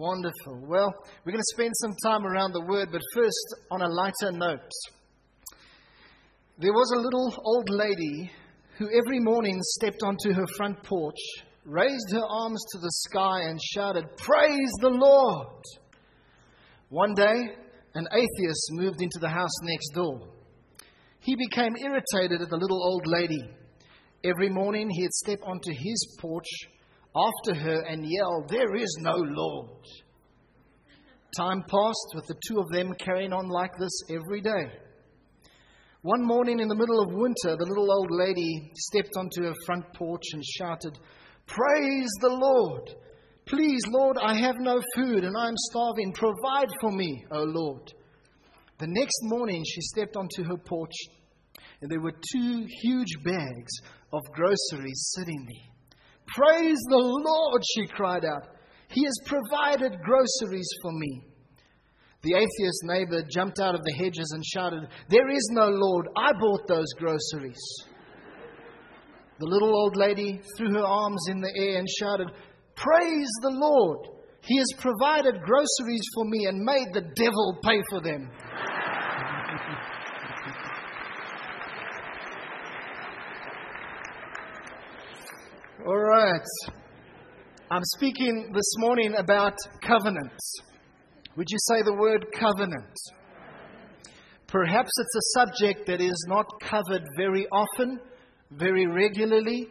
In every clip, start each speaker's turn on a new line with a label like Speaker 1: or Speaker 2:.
Speaker 1: Wonderful. Well, we're going to spend some time around the word, but first, on a lighter note. There was a little old lady who every morning stepped onto her front porch, raised her arms to the sky, and shouted, Praise the Lord! One day, an atheist moved into the house next door. He became irritated at the little old lady. Every morning, he'd step onto his porch after her and yell, There is no Lord. Time passed with the two of them carrying on like this every day. One morning in the middle of winter, the little old lady stepped onto her front porch and shouted, Praise the Lord! Please, Lord, I have no food and I am starving. Provide for me, O Lord. The next morning, she stepped onto her porch and there were two huge bags of groceries sitting there. Praise the Lord, she cried out. He has provided groceries for me. The atheist neighbor jumped out of the hedges and shouted, There is no Lord. I bought those groceries. The little old lady threw her arms in the air and shouted, Praise the Lord. He has provided groceries for me and made the devil pay for them. All right. I'm speaking this morning about covenants. Would you say the word covenant? Perhaps it's a subject that is not covered very often, very regularly.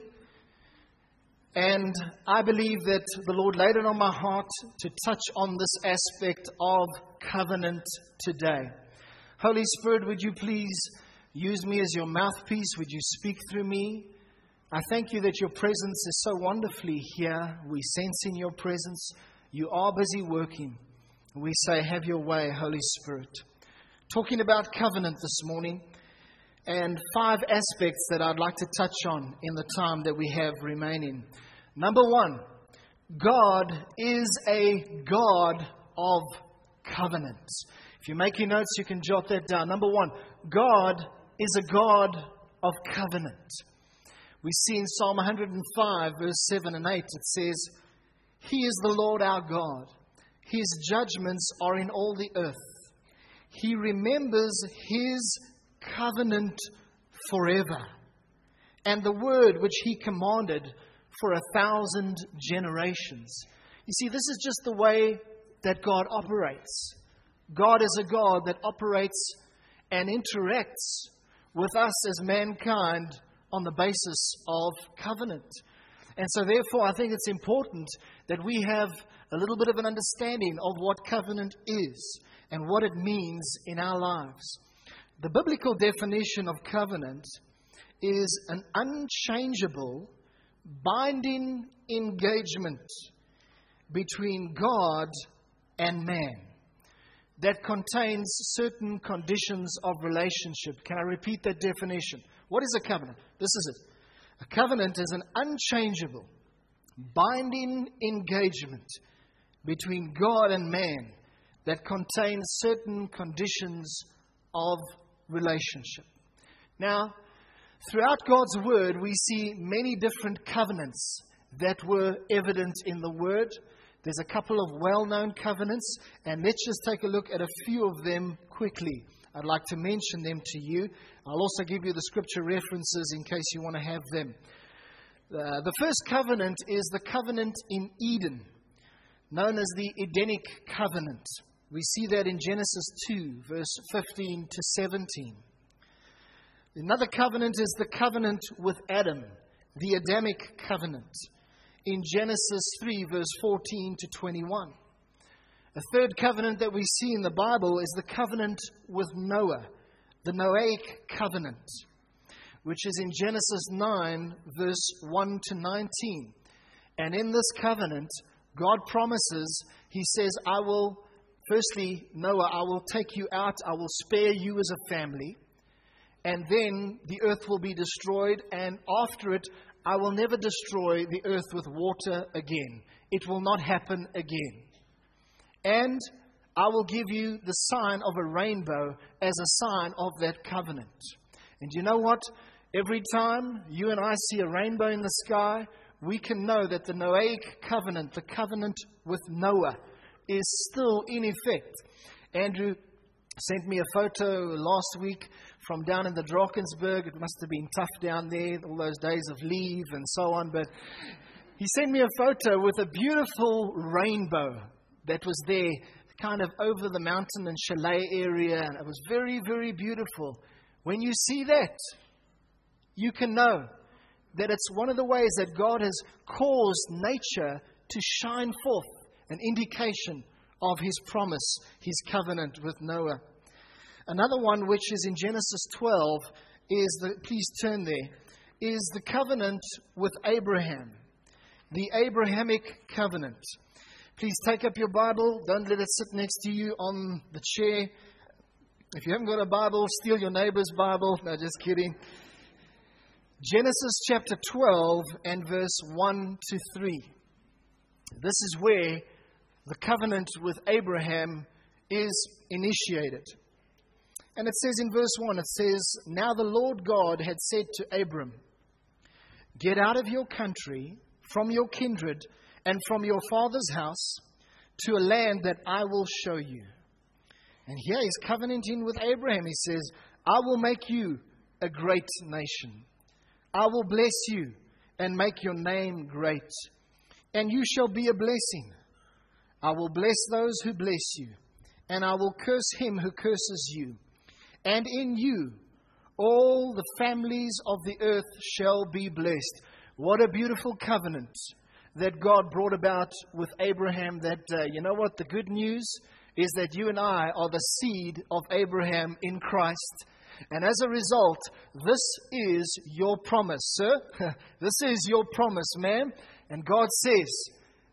Speaker 1: And I believe that the Lord laid it on my heart to touch on this aspect of covenant today. Holy Spirit, would you please use me as your mouthpiece? Would you speak through me? I thank you that your presence is so wonderfully here. We sense in your presence. You are busy working. We say, Have your way, Holy Spirit. Talking about covenant this morning and five aspects that I'd like to touch on in the time that we have remaining. Number one, God is a God of covenant. If you're making notes, you can jot that down. Number one, God is a God of covenant. We see in Psalm 105, verse 7 and 8, it says, He is the Lord our God. His judgments are in all the earth. He remembers His covenant forever, and the word which He commanded for a thousand generations. You see, this is just the way that God operates. God is a God that operates and interacts with us as mankind on the basis of covenant. And so, therefore, I think it's important that we have a little bit of an understanding of what covenant is and what it means in our lives. The biblical definition of covenant is an unchangeable, binding engagement between God and man that contains certain conditions of relationship. Can I repeat that definition? What is a covenant? This is it. A covenant is an unchangeable, binding engagement between God and man that contains certain conditions of relationship. Now, throughout God's Word, we see many different covenants that were evident in the Word. There's a couple of well known covenants, and let's just take a look at a few of them quickly. I'd like to mention them to you. I'll also give you the scripture references in case you want to have them. Uh, the first covenant is the covenant in Eden, known as the Edenic covenant. We see that in Genesis 2, verse 15 to 17. Another covenant is the covenant with Adam, the Adamic covenant, in Genesis 3, verse 14 to 21. A third covenant that we see in the Bible is the covenant with Noah, the Noahic covenant, which is in Genesis 9, verse 1 to 19. And in this covenant, God promises, He says, I will, firstly, Noah, I will take you out, I will spare you as a family, and then the earth will be destroyed, and after it, I will never destroy the earth with water again. It will not happen again. And I will give you the sign of a rainbow as a sign of that covenant. And you know what? Every time you and I see a rainbow in the sky, we can know that the Noahic covenant, the covenant with Noah, is still in effect. Andrew sent me a photo last week from down in the Drakensberg. It must have been tough down there, all those days of leave and so on. But he sent me a photo with a beautiful rainbow that was there, kind of over the mountain and chalet area. And it was very, very beautiful. When you see that, you can know that it's one of the ways that God has caused nature to shine forth an indication of his promise, his covenant with Noah. Another one, which is in Genesis 12, is the, please turn there, is the covenant with Abraham. The Abrahamic covenant. Please take up your Bible. Don't let it sit next to you on the chair. If you haven't got a Bible, steal your neighbor's Bible. No, just kidding. Genesis chapter 12 and verse 1 to 3. This is where the covenant with Abraham is initiated. And it says in verse 1, it says, Now the Lord God had said to Abram, Get out of your country, from your kindred, and from your father's house, to a land that I will show you. And here he's covenanting with Abraham. He says, I will make you a great nation. I will bless you and make your name great, and you shall be a blessing. I will bless those who bless you, and I will curse him who curses you. And in you all the families of the earth shall be blessed. What a beautiful covenant that God brought about with Abraham. That, uh, you know what, the good news is that you and I are the seed of Abraham in Christ. And as a result, this is your promise, sir. this is your promise, ma'am. And God says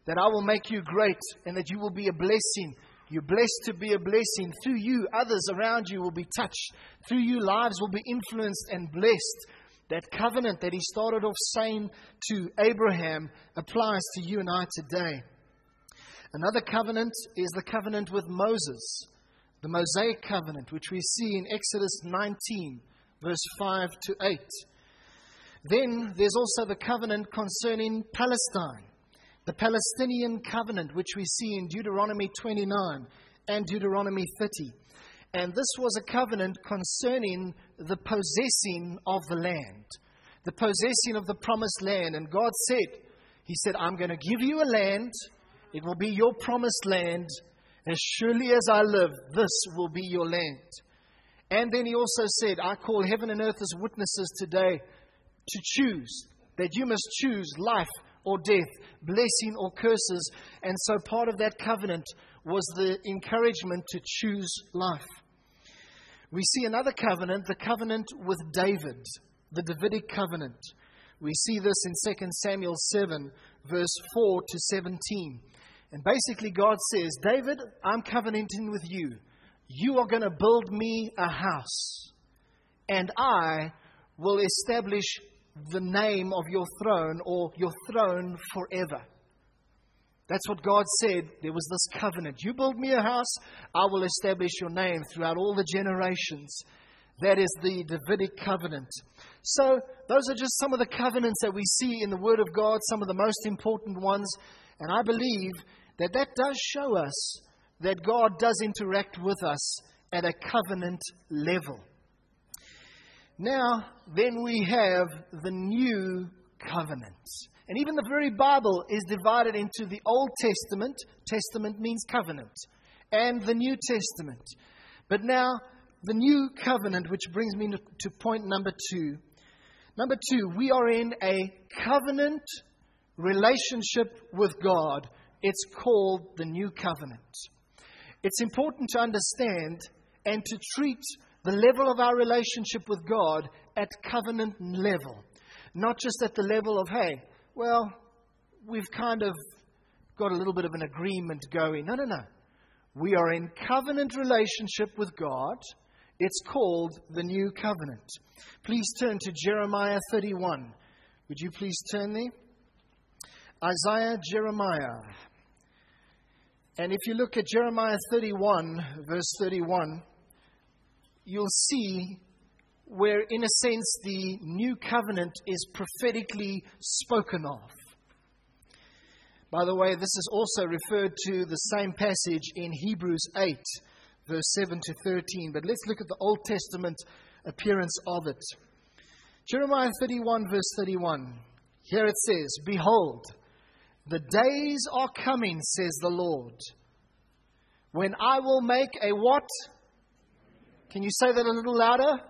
Speaker 1: that I will make you great and that you will be a blessing. You're blessed to be a blessing. Through you, others around you will be touched. Through you, lives will be influenced and blessed. That covenant that he started off saying to Abraham applies to you and I today. Another covenant is the covenant with Moses the Mosaic covenant, which we see in Exodus 19, verse 5 to 8. Then there's also the covenant concerning Palestine, the Palestinian covenant, which we see in Deuteronomy 29 and Deuteronomy 30. And this was a covenant concerning the possessing of the land, the possessing of the promised land. And God said, He said, I'm going to give you a land, it will be your promised land, as surely as I live, this will be your land. And then he also said, I call heaven and earth as witnesses today to choose, that you must choose life or death, blessing or curses. And so part of that covenant was the encouragement to choose life. We see another covenant, the covenant with David, the Davidic covenant. We see this in 2 Samuel 7, verse 4 to 17. And basically, God says, David, I'm covenanting with you. You are going to build me a house, and I will establish the name of your throne or your throne forever. That's what God said. There was this covenant. You build me a house, I will establish your name throughout all the generations. That is the Davidic covenant. So, those are just some of the covenants that we see in the Word of God, some of the most important ones. And I believe that that does show us that God does interact with us at a covenant level. Now, then we have the new covenant. And even the very Bible is divided into the Old Testament, Testament means covenant, and the New Testament. But now, the new covenant, which brings me to point number two. Number two, we are in a covenant relationship with God. It's called the New Covenant. It's important to understand and to treat the level of our relationship with God at covenant level, not just at the level of, hey, well, we've kind of got a little bit of an agreement going. No, no, no. We are in covenant relationship with God. It's called the New Covenant. Please turn to Jeremiah 31. Would you please turn there? Isaiah, Jeremiah. And if you look at Jeremiah 31, verse 31, you'll see where, in a sense, the new covenant is prophetically spoken of. By the way, this is also referred to the same passage in Hebrews 8, verse 7 to 13. But let's look at the Old Testament appearance of it. Jeremiah 31, verse 31. Here it says, Behold, the days are coming, says the Lord, when I will make a what? Can you say that a little louder?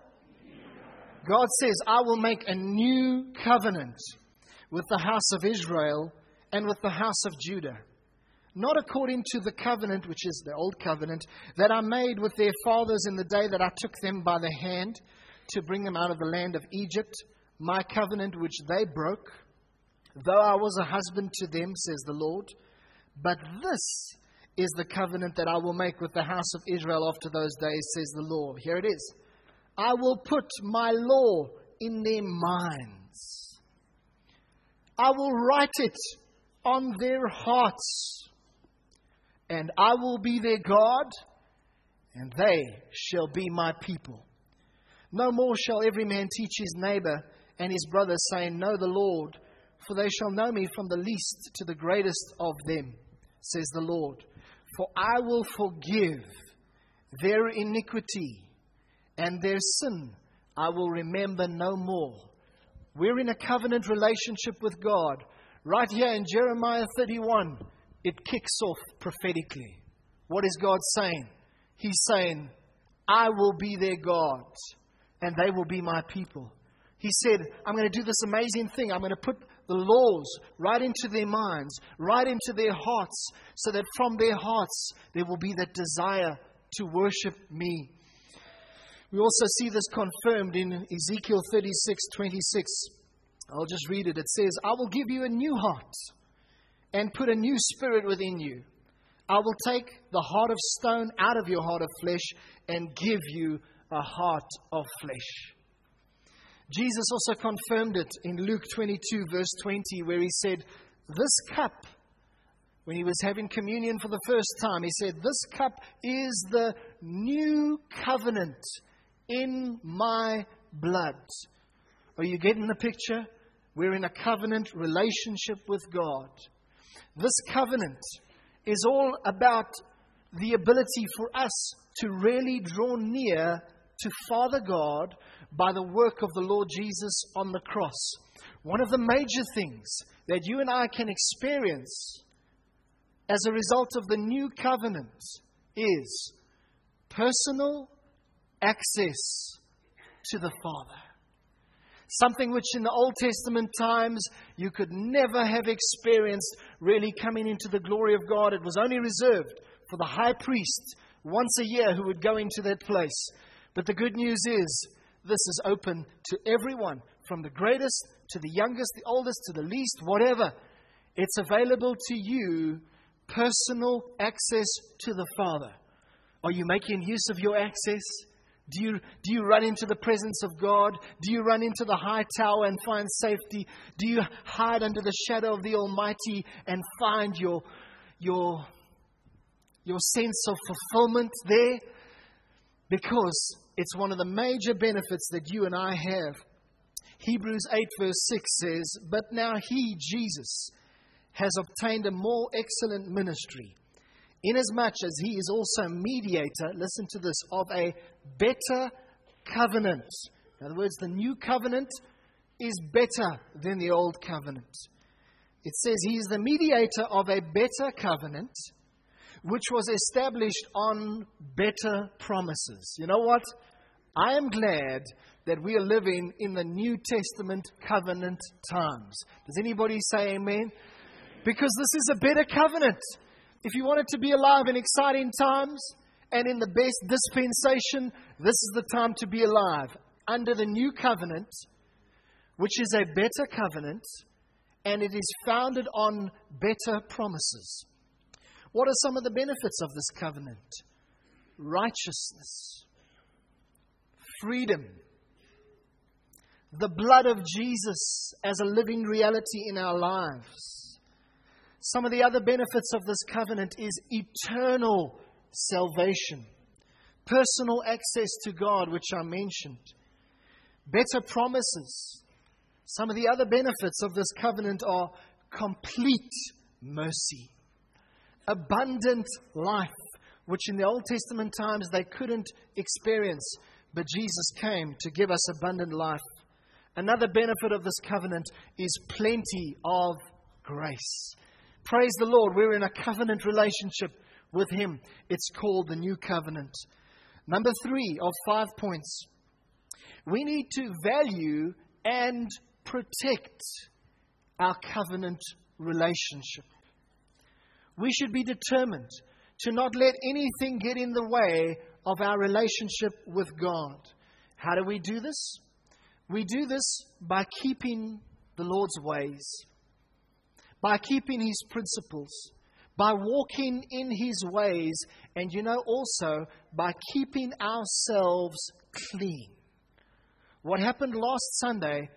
Speaker 1: God says, I will make a new covenant with the house of Israel and with the house of Judah. Not according to the covenant, which is the old covenant, that I made with their fathers in the day that I took them by the hand to bring them out of the land of Egypt, my covenant which they broke, though I was a husband to them, says the Lord. But this is the covenant that I will make with the house of Israel after those days, says the Lord. Here it is. I will put my law in their minds. I will write it on their hearts. And I will be their God, and they shall be my people. No more shall every man teach his neighbor and his brother, saying, Know the Lord, for they shall know me from the least to the greatest of them, says the Lord. For I will forgive their iniquity and their sin I will remember no more. We're in a covenant relationship with God Right here in Jeremiah 31, it kicks off prophetically. What is God saying? He's saying, I will be their God, and they will be my people. He said, I'm going to do this amazing thing. I'm going to put the laws right into their minds, right into their hearts, so that from their hearts there will be that desire to worship me. We also see this confirmed in Ezekiel 36 26. I'll just read it. It says, I will give you a new heart and put a new spirit within you. I will take the heart of stone out of your heart of flesh and give you a heart of flesh. Jesus also confirmed it in Luke 22, verse 20, where he said, This cup, when he was having communion for the first time, he said, This cup is the new covenant in my blood. Are you getting the picture? We're in a covenant relationship with God. This covenant is all about the ability for us to really draw near to Father God by the work of the Lord Jesus on the cross. One of the major things that you and I can experience as a result of the new covenant is personal access to the Father. Something which in the Old Testament times you could never have experienced really coming into the glory of God. It was only reserved for the high priest once a year who would go into that place. But the good news is this is open to everyone, from the greatest to the youngest, the oldest to the least, whatever. It's available to you, personal access to the Father. Are you making use of your access? Do you, do you run into the presence of God? Do you run into the high tower and find safety? Do you hide under the shadow of the Almighty and find your, your, your sense of fulfillment there? Because it's one of the major benefits that you and I have. Hebrews 8, verse 6 says, But now he, Jesus, has obtained a more excellent ministry inasmuch as he is also mediator, listen to this, of a better covenant. In other words, the new covenant is better than the old covenant. It says he is the mediator of a better covenant, which was established on better promises. You know what? I am glad that we are living in the New Testament covenant times. Does anybody say amen? Because this is a better covenant. If you wanted to be alive in exciting times and in the best dispensation, this is the time to be alive under the new covenant, which is a better covenant, and it is founded on better promises. What are some of the benefits of this covenant? Righteousness, freedom, the blood of Jesus as a living reality in our lives some of the other benefits of this covenant is eternal salvation, personal access to God, which I mentioned, better promises. Some of the other benefits of this covenant are complete mercy. Abundant life, which in the Old Testament times they couldn't experience, but Jesus came to give us abundant life. Another benefit of this covenant is plenty of grace. Praise the Lord, we're in a covenant relationship with Him. It's called the New Covenant. Number three of five points we need to value and protect our covenant relationship. We should be determined to not let anything get in the way of our relationship with God. How do we do this? We do this by keeping the Lord's ways, by keeping His principles, by walking in His ways, and you know, also by keeping ourselves clean. What happened last Sunday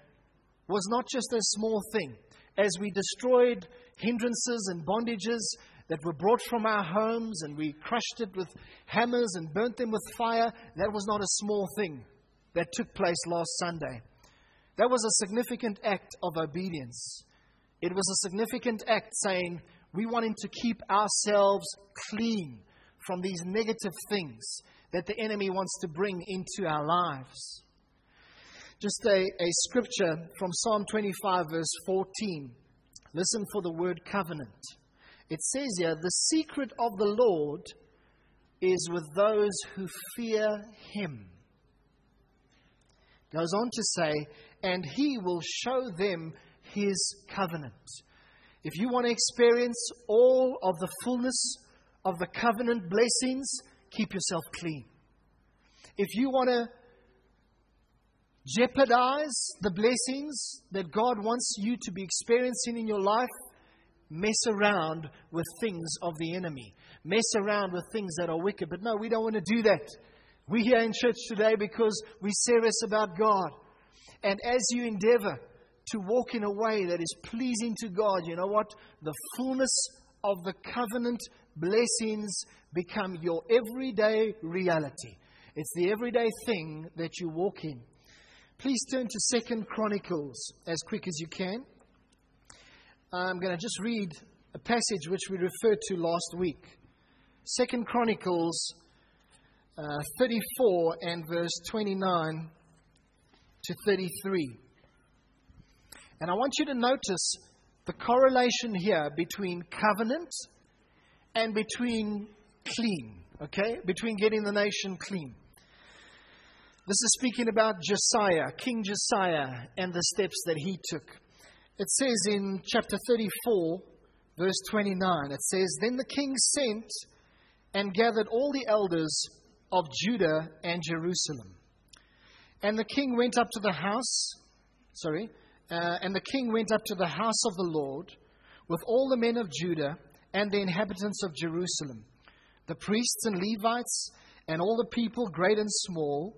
Speaker 1: was not just a small thing. As we destroyed hindrances and bondages that were brought from our homes and we crushed it with hammers and burnt them with fire, that was not a small thing that took place last Sunday. That was a significant act of obedience. It was a significant act saying, we want Him to keep ourselves clean from these negative things that the enemy wants to bring into our lives. Just a, a scripture from Psalm 25, verse 14. Listen for the word covenant. It says here, The secret of the Lord is with those who fear him. Goes on to say, and he will show them his covenant. If you want to experience all of the fullness of the covenant blessings, keep yourself clean. If you want to jeopardize the blessings that God wants you to be experiencing in your life, mess around with things of the enemy. Mess around with things that are wicked. But no, we don't want to do that. We're here in church today because we're serious about God. And as you endeavor to walk in a way that is pleasing to God, you know what? The fullness of the covenant blessings become your everyday reality. It's the everyday thing that you walk in. Please turn to Second Chronicles as quick as you can. I'm going to just read a passage which we referred to last week. Second Chronicles uh, 34 and verse 29 to 33. And I want you to notice the correlation here between covenant and between clean, okay? Between getting the nation clean. This is speaking about Josiah, King Josiah, and the steps that he took. It says in chapter 34, verse 29, it says, Then the king sent and gathered all the elders of Judah and Jerusalem. And the king went up to the house, sorry, uh, and the king went up to the house of the Lord with all the men of Judah and the inhabitants of Jerusalem, the priests and Levites, and all the people, great and small.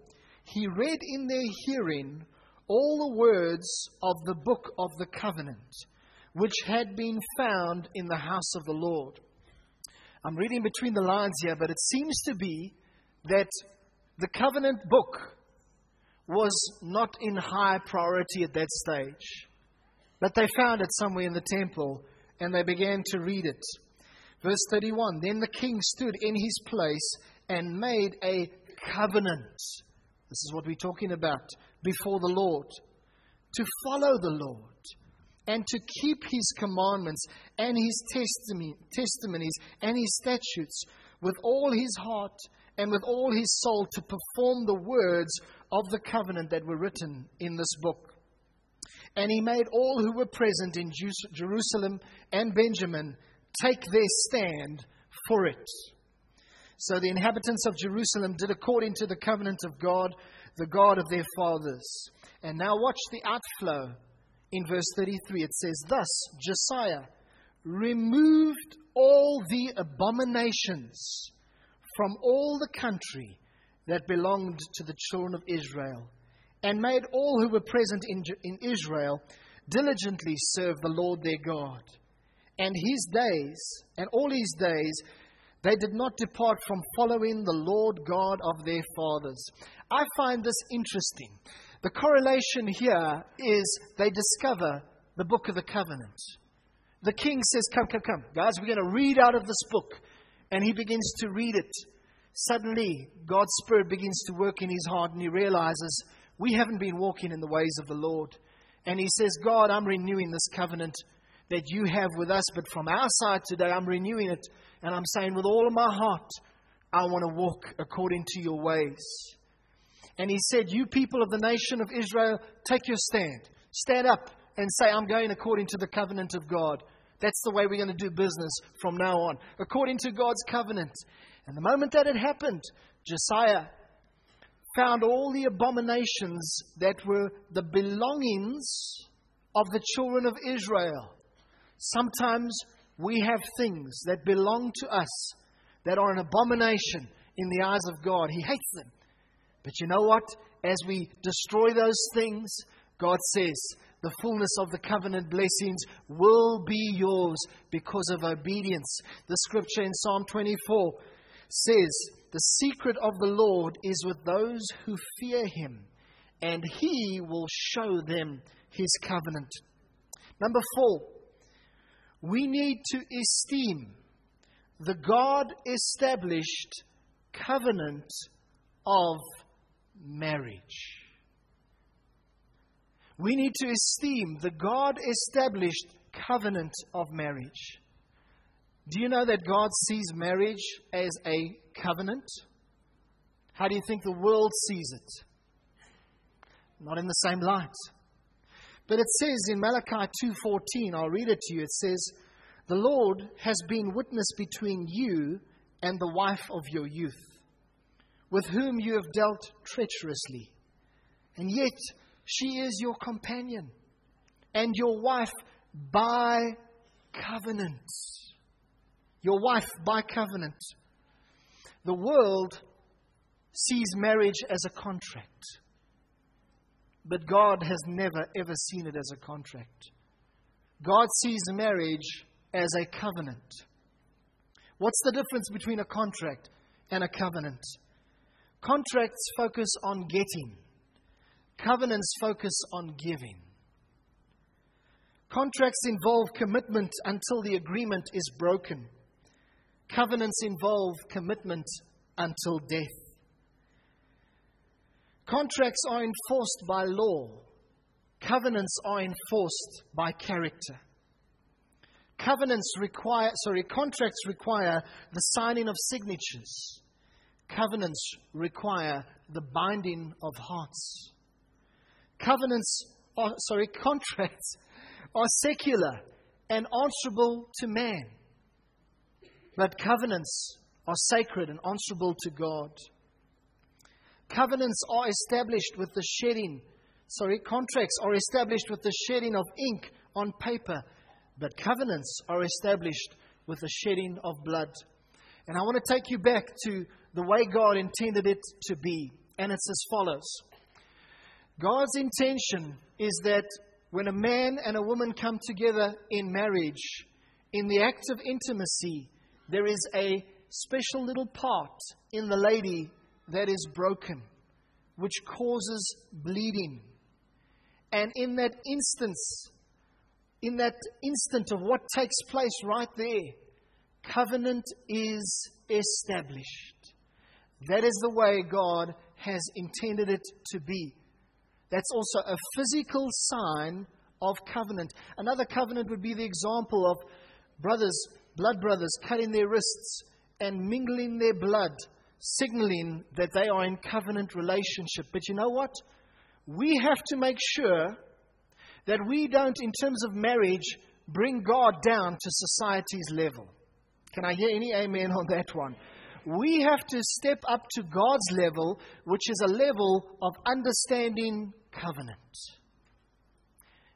Speaker 1: He read in their hearing all the words of the book of the covenant, which had been found in the house of the Lord. I'm reading between the lines here, but it seems to be that the covenant book was not in high priority at that stage. But they found it somewhere in the temple and they began to read it. Verse 31 Then the king stood in his place and made a covenant. This is what we're talking about before the Lord. To follow the Lord and to keep his commandments and his testimonies and his statutes with all his heart and with all his soul to perform the words of the covenant that were written in this book. And he made all who were present in Jerusalem and Benjamin take their stand for it. So the inhabitants of Jerusalem did according to the covenant of God, the God of their fathers. And now watch the outflow in verse 33. It says, Thus Josiah removed all the abominations from all the country that belonged to the children of Israel, and made all who were present in, in Israel diligently serve the Lord their God. And his days, and all his days, they did not depart from following the Lord God of their fathers. I find this interesting. The correlation here is they discover the book of the covenant. the king says, Come, come, come. Guys, we're going to read out of this book. And he begins to read it. Suddenly, God's Spirit begins to work in his heart and he realizes, We haven't been walking in the ways of the Lord. And he says, God, I'm renewing this covenant that you have with us. But from our side today, I'm renewing it. And I'm saying, with all of my heart, I want to walk according to your ways. And he said, You people of the nation of Israel, take your stand. Stand up and say, I'm going according to the covenant of God. That's the way we're going to do business from now on, according to God's covenant. And the moment that had happened, Josiah found all the abominations that were the belongings of the children of Israel. Sometimes we have things that belong to us that are an abomination in the eyes of God. He hates them. But you know what? As we destroy those things, God says, the fullness of the covenant blessings will be yours because of obedience. The scripture in Psalm 24 says, The secret of the Lord is with those who fear him, and he will show them his covenant. Number four, we need to esteem the God established covenant of marriage. We need to esteem the God established covenant of marriage. Do you know that God sees marriage as a covenant? How do you think the world sees it? Not in the same light. But it says in Malachi 2:14, I'll read it to you. It says, "The Lord has been witness between you and the wife of your youth, with whom you have dealt treacherously. And yet she is your companion and your wife by covenant. Your wife by covenant. The world sees marriage as a contract. But God has never, ever seen it as a contract. God sees marriage as a covenant. What's the difference between a contract and a covenant? Contracts focus on getting, covenants focus on giving. Contracts involve commitment until the agreement is broken. Covenants involve commitment until death. Contracts are enforced by law. Covenants are enforced by character. Covenants require, sorry, contracts require the signing of signatures. Covenants require the binding of hearts. Covenants, are, sorry, contracts are secular and answerable to man. But covenants are sacred and answerable to God. Covenants are established with the shedding, sorry, contracts are established with the shedding of ink on paper, but covenants are established with the shedding of blood. And I want to take you back to the way God intended it to be. And it's as follows God's intention is that when a man and a woman come together in marriage, in the act of intimacy, there is a special little part in the lady that is broken, which causes bleeding. And in that instance, in that instant of what takes place right there, covenant is established. That is the way God has intended it to be. That's also a physical sign of covenant. Another covenant would be the example of brothers, blood brothers, cutting their wrists and mingling their blood, signaling that they are in covenant relationship. But you know what? We have to make sure that we don't, in terms of marriage, bring God down to society's level. Can I hear any amen on that one? We have to step up to God's level, which is a level of understanding covenant.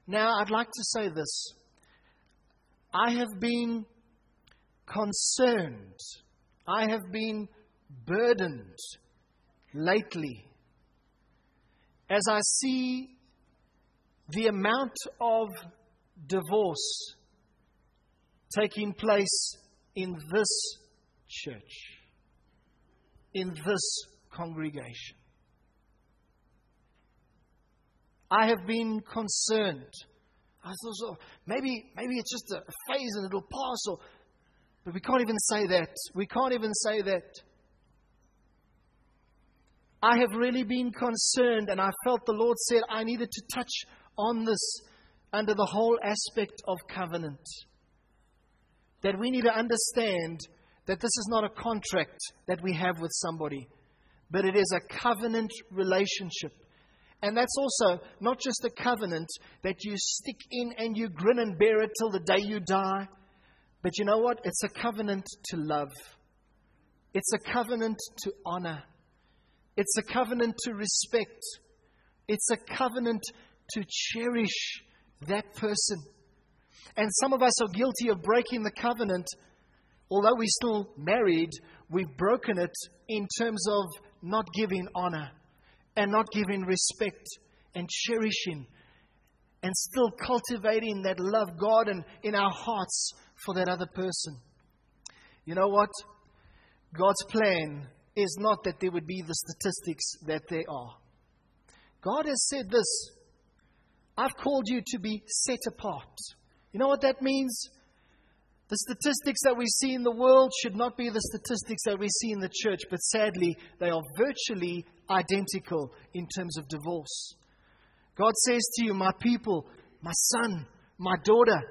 Speaker 1: Now, I'd like to say this. I have been concerned, I have been burdened lately as I see the amount of divorce taking place in this church, in this congregation. I have been concerned. I thought, oh, maybe, maybe it's just a phase and it'll pass. Or, but we can't even say that. We can't even say that. I have really been concerned, and I felt the Lord said I needed to touch on this under the whole aspect of covenant. That we need to understand that this is not a contract that we have with somebody, but it is a covenant relationship. And that's also not just a covenant that you stick in and you grin and bear it till the day you die. But you know what? It's a covenant to love, it's a covenant to honor, it's a covenant to respect, it's a covenant to cherish that person. And some of us are guilty of breaking the covenant. Although we're still married, we've broken it in terms of not giving honor and not giving respect and cherishing and still cultivating that love God and in our hearts for that other person. You know what? God's plan is not that there would be the statistics that there are. God has said this I've called you to be set apart. You know what that means? The statistics that we see in the world should not be the statistics that we see in the church, but sadly, they are virtually identical in terms of divorce. God says to you, My people, my son, my daughter,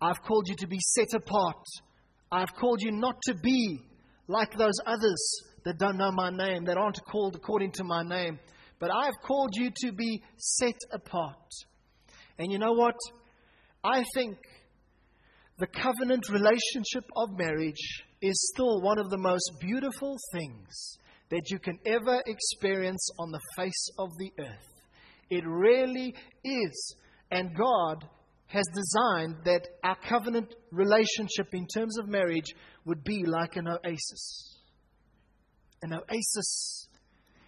Speaker 1: I've called you to be set apart. I've called you not to be like those others that don't know my name, that aren't called according to my name. But I have called you to be set apart. And you know what? I think the covenant relationship of marriage is still one of the most beautiful things that you can ever experience on the face of the earth. It really is. And God has designed that our covenant relationship in terms of marriage would be like an oasis. An oasis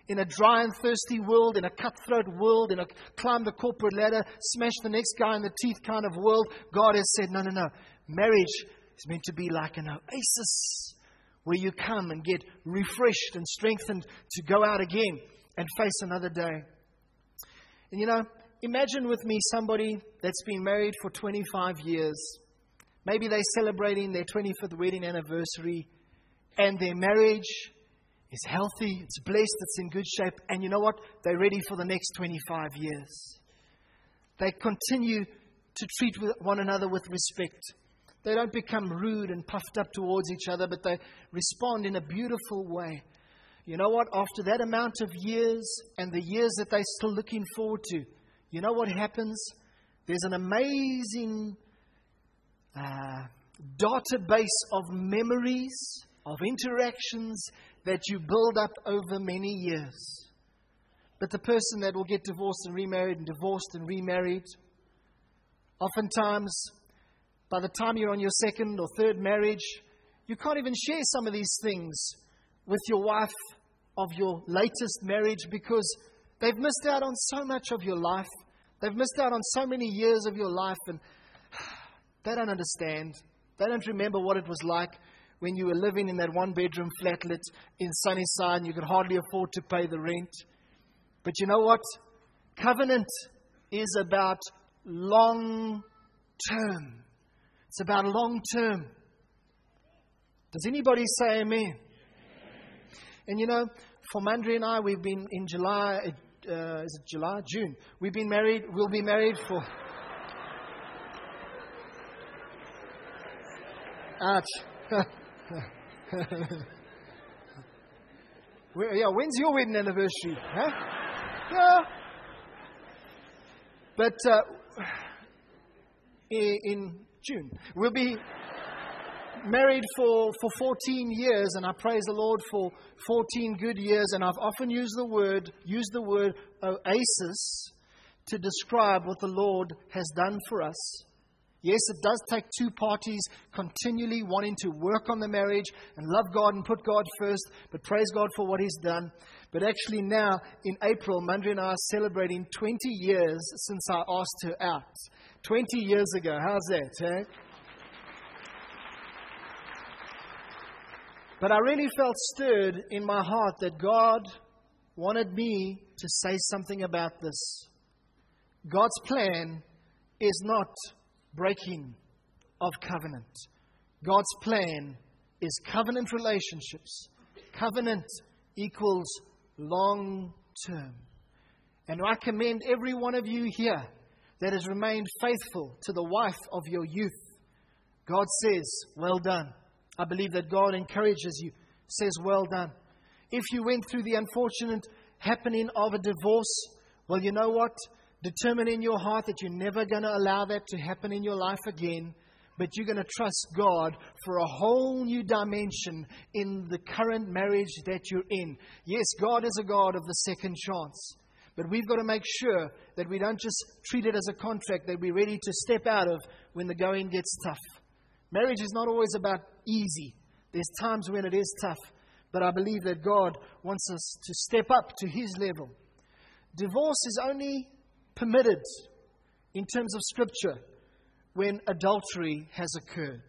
Speaker 1: in a dry and thirsty world, in a cutthroat world, in a climb the corporate ladder, smash the next guy in the teeth kind of world, God has said, no, no, no. Marriage is meant to be like an oasis where you come and get refreshed and strengthened to go out again and face another day. And you know, imagine with me somebody that's been married for 25 years. Maybe they're celebrating their 25th wedding anniversary, and their marriage is healthy, it's blessed, it's in good shape, and you know what? They're ready for the next 25 years. They continue to treat one another with respect. They don't become rude and puffed up towards each other, but they respond in a beautiful way. You know what? After that amount of years and the years that they're still looking forward to, you know what happens? There's an amazing uh, database of memories, of interactions that you build up over many years. But the person that will get divorced and remarried and divorced and remarried, oftentimes by the time you're on your second or third marriage, you can't even share some of these things with your wife of your latest marriage because they've missed out on so much of your life. They've missed out on so many years of your life, and they don't understand. They don't remember what it was like when you were living in that one bedroom flatlet in Sunnyside and you could hardly afford to pay the rent. But you know what? Covenant is about long term. It's about long term. Does anybody say amen? And you know, for Mandri and I, we've been in July, uh, is it July? June. We've been married, we'll be married for. Ouch. yeah, when's your wedding anniversary? Huh? Yeah. But uh, in June. We'll be married for, for 14 years, and I praise the Lord for 14 good years. And I've often used the word, used the word oasis to describe what the Lord has done for us. Yes, it does take two parties continually wanting to work on the marriage and love God and put God first, but praise God for what He's done. But actually, now in April, Mandri and I are celebrating 20 years since I asked her out. 20 years ago. How's that, eh? But I really felt stirred in my heart that God wanted me to say something about this. God's plan is not breaking of covenant. God's plan is covenant relationships. Covenant equals long term. And I commend every one of you here that has remained faithful to the wife of your youth. God says, Well done. I believe that God encourages you, says, Well done. If you went through the unfortunate happening of a divorce, well, you know what? Determine in your heart that you're never going to allow that to happen in your life again but you're going to trust God for a whole new dimension in the current marriage that you're in. Yes, God is a God of the second chance. But we've got to make sure that we don't just treat it as a contract that we're ready to step out of when the going gets tough. Marriage is not always about easy, there's times when it is tough. But I believe that God wants us to step up to His level. Divorce is only permitted in terms of Scripture when adultery has occurred.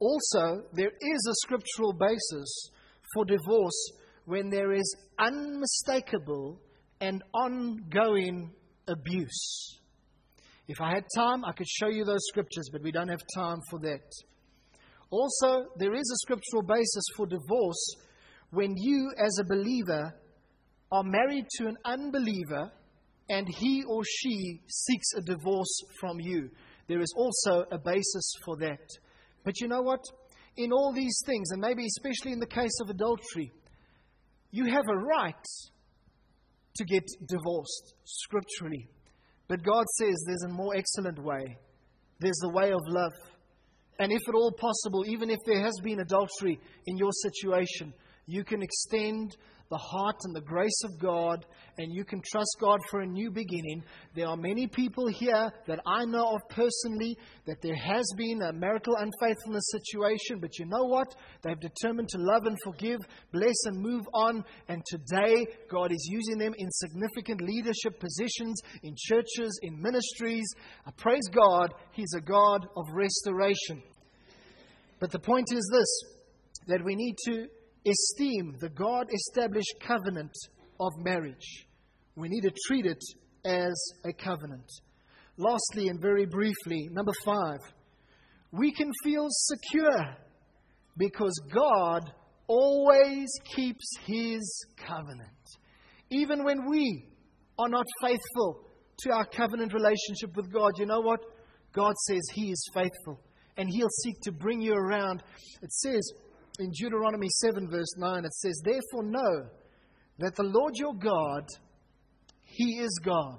Speaker 1: Also, there is a scriptural basis for divorce when there is unmistakable and ongoing abuse. If I had time, I could show you those scriptures, but we don't have time for that. Also, there is a scriptural basis for divorce when you, as a believer, are married to an unbeliever and he or she seeks a divorce from you. There is also a basis for that. But you know what? In all these things, and maybe especially in the case of adultery, you have a right to get divorced scripturally. But God says there's a more excellent way. There's the way of love. And if at all possible, even if there has been adultery in your situation, you can extend the heart and the grace of God, and you can trust God for a new beginning. There are many people here that I know of personally that there has been a marital unfaithfulness situation, but you know what? They've determined to love and forgive, bless and move on, and today God is using them in significant leadership positions in churches, in ministries. I praise God, He's a God of restoration. But the point is this that we need to esteem the God established covenant of marriage. We need to treat it as a covenant. Lastly, and very briefly, number five, we can feel secure because God always keeps his covenant. Even when we are not faithful to our covenant relationship with God, you know what? God says he is faithful and he'll seek to bring you around. It says, in Deuteronomy 7, verse 9, it says, Therefore know that the Lord your God, He is God,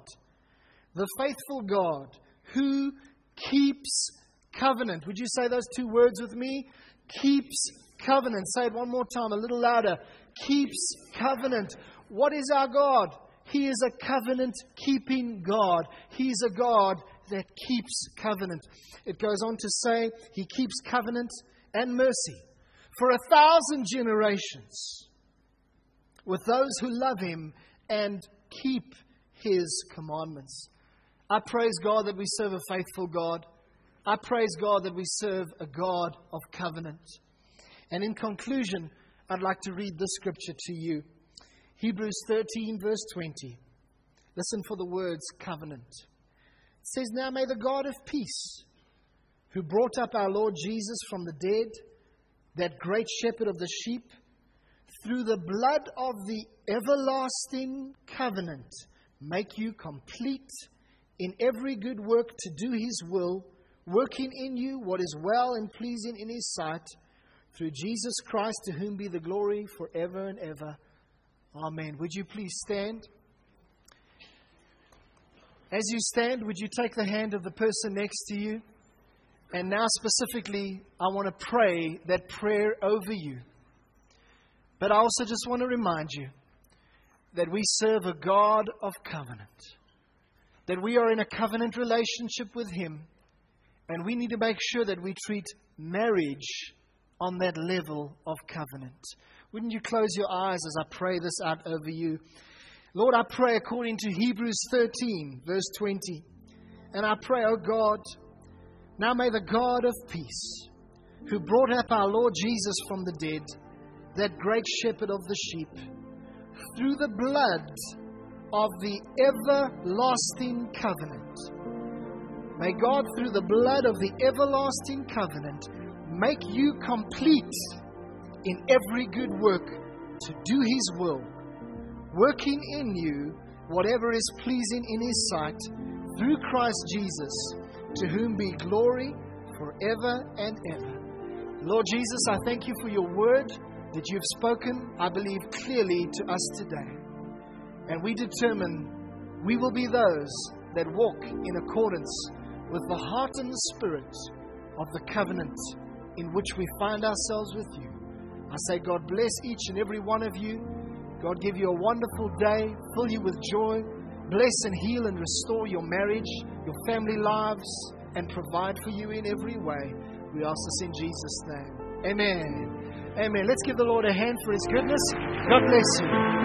Speaker 1: the faithful God, who keeps covenant. Would you say those two words with me? Keeps covenant. Say it one more time, a little louder. Keeps covenant. What is our God? He is a covenant keeping God. He's a God that keeps covenant. It goes on to say, He keeps covenant and mercy for a thousand generations with those who love him and keep his commandments. I praise God that we serve a faithful God. I praise God that we serve a God of covenant. And in conclusion, I'd like to read this scripture to you Hebrews 13, verse 20. Listen for the words covenant. It says, Now may the God of peace, who brought up our Lord Jesus from the dead, that great shepherd of the sheep, through the blood of the everlasting covenant, make you complete in every good work to do his will, working in you what is well and pleasing in his sight, through Jesus Christ, to whom be the glory forever and ever. Amen. Would you please stand? As you stand, would you take the hand of the person next to you? And now, specifically, I want to pray that prayer over you. But I also just want to remind you that we serve a God of covenant, that we are in a covenant relationship with Him, and we need to make sure that we treat marriage on that level of covenant. Wouldn't you close your eyes as I pray this out over you? Lord, I pray according to Hebrews 13, verse 20. And I pray, oh God, now may the God of peace, who brought up our Lord Jesus from the dead, that great shepherd of the sheep, through the blood of the everlasting covenant, May God, through the blood of the everlasting covenant, make you complete in every good work to do His will, working in you whatever is pleasing in His sight through Christ Jesus, to whom be glory forever and ever. Lord Jesus, I thank you for your word that you've spoken, I believe, clearly to us today. And we determine we will be those that walk in accordance with the heart and the spirit of the covenant in which we find ourselves with you. I say, God bless each and every one of you. God give you a wonderful day, fill you with joy, bless and heal and restore your marriage, your family lives, and provide for you in every way. We ask this in Jesus' name. Amen. Amen. Let's give the Lord a hand for his goodness. God bless you.